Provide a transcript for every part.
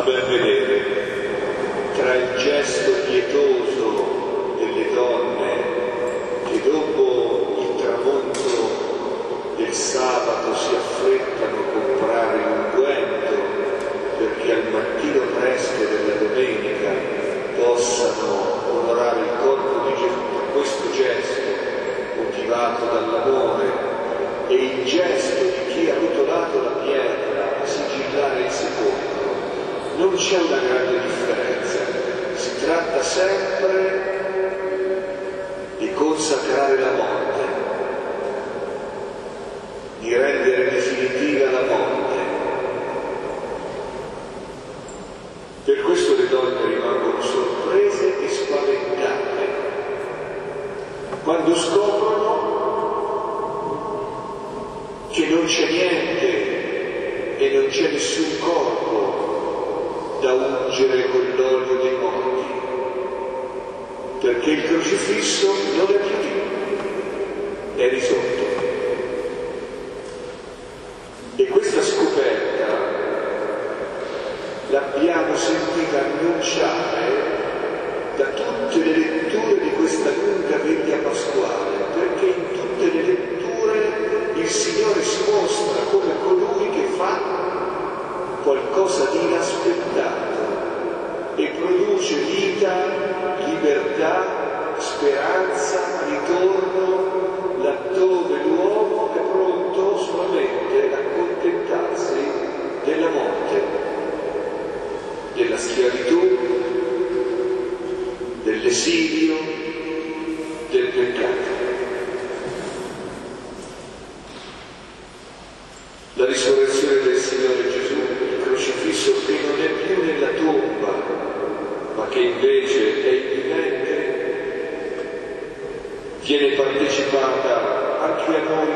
a ben vedere, tra il gesto pietoso delle donne che dopo il tramonto del sabato si affrettano a comprare l'unguento perché al mattino presto della domenica possano onorare il corpo di Gesù. Per questo gesto motivato dall'amore e il gesto di chi ha rotolato la pietra a sigillare il sepolcro non c'è una grande differenza, si tratta sempre di consacrare la morte, di rendere definitiva la morte. Per questo le donne rimangono sorprese e spaventate quando scoprono che non c'è niente e non c'è nessun corpo da ungere con l'olio dei morti, perché il crocifisso non è più lì, è risolto. E questa scoperta l'abbiamo sentita annunciare da tutte le letture di questa lunga veglia pasquale, perché in tutte le letture il Signore si mostra come colui che fa qualcosa di inaspettato e produce vita, libertà, speranza, ritorno laddove l'uomo è pronto solamente a accontentarsi della morte, della schiavitù, dell'esilio, del peccato. La risurrezione del Signore Gesù crocifisso che non è più nella tomba, ma che invece è imminente, viene partecipata anche a noi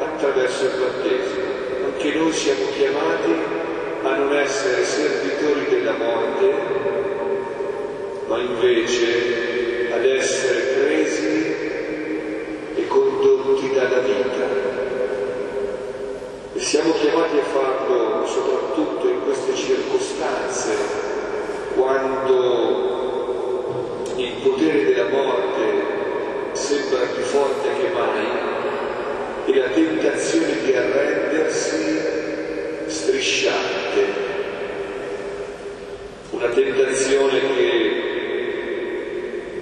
attraverso il battesimo. Anche noi siamo chiamati a non essere servitori della morte, ma invece ad essere forte che mai e la tentazione di arrendersi strisciante. Una tentazione che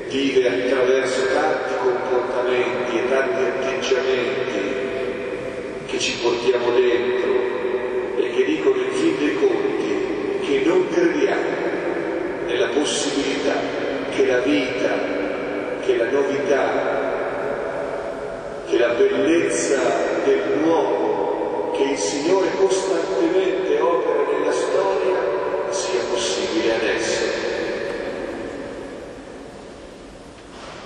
vive attraverso tanti comportamenti e tanti atteggiamenti che ci portiamo dentro e che dicono in fin dei conti che non crediamo nella possibilità che la vita, che la novità, che la bellezza del nuovo che il Signore costantemente opera nella storia sia possibile adesso.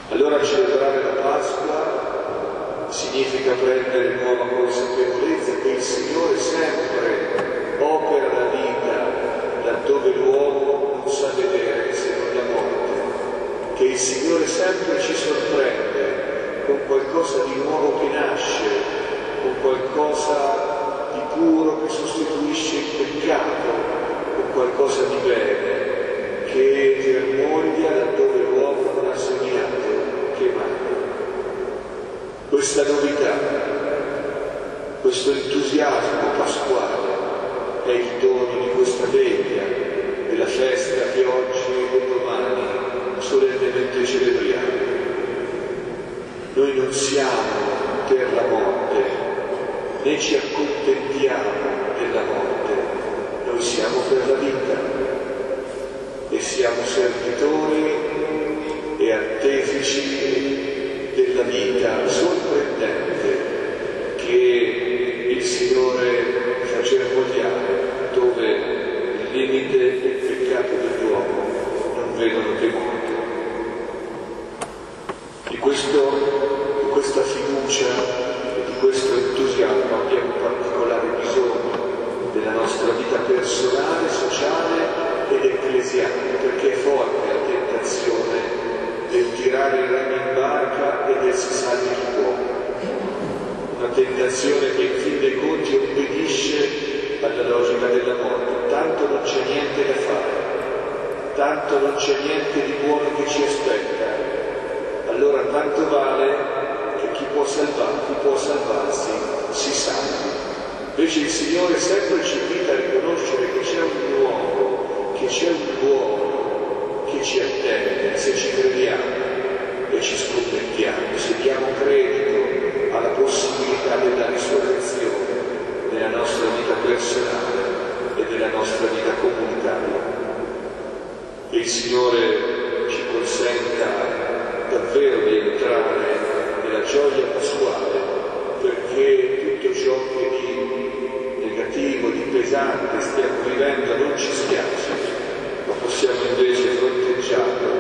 Allora celebrare la Pasqua significa prendere nuova consapevolezza che il Signore sempre opera la vita laddove l'uomo non sa vedere se non la morte, che il Signore sempre ci sorprende con qualcosa di nuovo che nasce, con qualcosa di puro che sostituisce il peccato, con qualcosa di bene, che germoglia laddove l'uomo non ha segnato, che manca questa novità, questo entusiasmo pasquale è il dono di questa veglia, della festa che oggi e domani solennemente celebriamo. Noi non siamo per la morte, né ci accontentiamo della morte, noi siamo per la vita e siamo servitori e artefici della vita sorprendente che il Signore germogliare dove il limite e il peccato dell'uomo non vedono che morte. Di, questo, questa fiducia e di questo entusiasmo abbiamo particolare bisogno nella nostra vita personale, sociale ed ecclesiale, perché è forte la tentazione del tirare il remo in barca e del si salvi chi. Una tentazione che in fin dei conti obbedisce alla logica della morte. Tanto non c'è niente da fare, tanto non c'è niente di buono che ci aspetta, allora tanto vale può, salvar, chi può salvarsi si salvi. Invece il Signore sempre ci invita a riconoscere che c'è un uomo, che c'è un buono, che ci attende se ci crediamo e ci scommettiamo, se diamo credito alla possibilità della risurrezione nella nostra vita personale e nella nostra vita comunitaria. E il Signore ci consenta davvero di entrare nella gioia pasquale perché tutto ciò che di negativo, di pesante stiamo vivendo non ci spiace, ma possiamo invece fronteggiarlo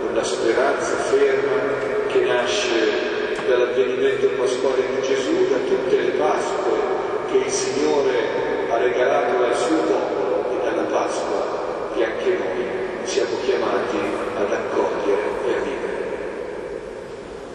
con la speranza ferma che nasce dall'avvenimento pasquale di Gesù, da tutte le